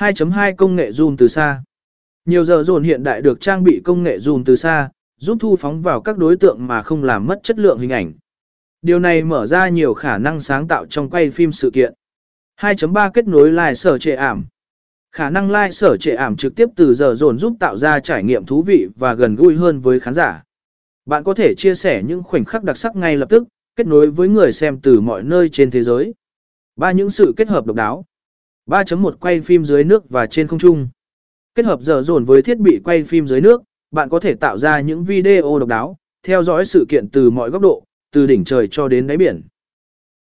2.2 công nghệ zoom từ xa. Nhiều giờ dồn hiện đại được trang bị công nghệ zoom từ xa, giúp thu phóng vào các đối tượng mà không làm mất chất lượng hình ảnh. Điều này mở ra nhiều khả năng sáng tạo trong quay phim sự kiện. 2.3 kết nối live sở trệ ảm. Khả năng live sở trệ ảm trực tiếp từ giờ dồn giúp tạo ra trải nghiệm thú vị và gần gũi hơn với khán giả. Bạn có thể chia sẻ những khoảnh khắc đặc sắc ngay lập tức, kết nối với người xem từ mọi nơi trên thế giới. Ba những sự kết hợp độc đáo. 3.1 quay phim dưới nước và trên không trung. Kết hợp giờ dồn với thiết bị quay phim dưới nước, bạn có thể tạo ra những video độc đáo, theo dõi sự kiện từ mọi góc độ, từ đỉnh trời cho đến đáy biển.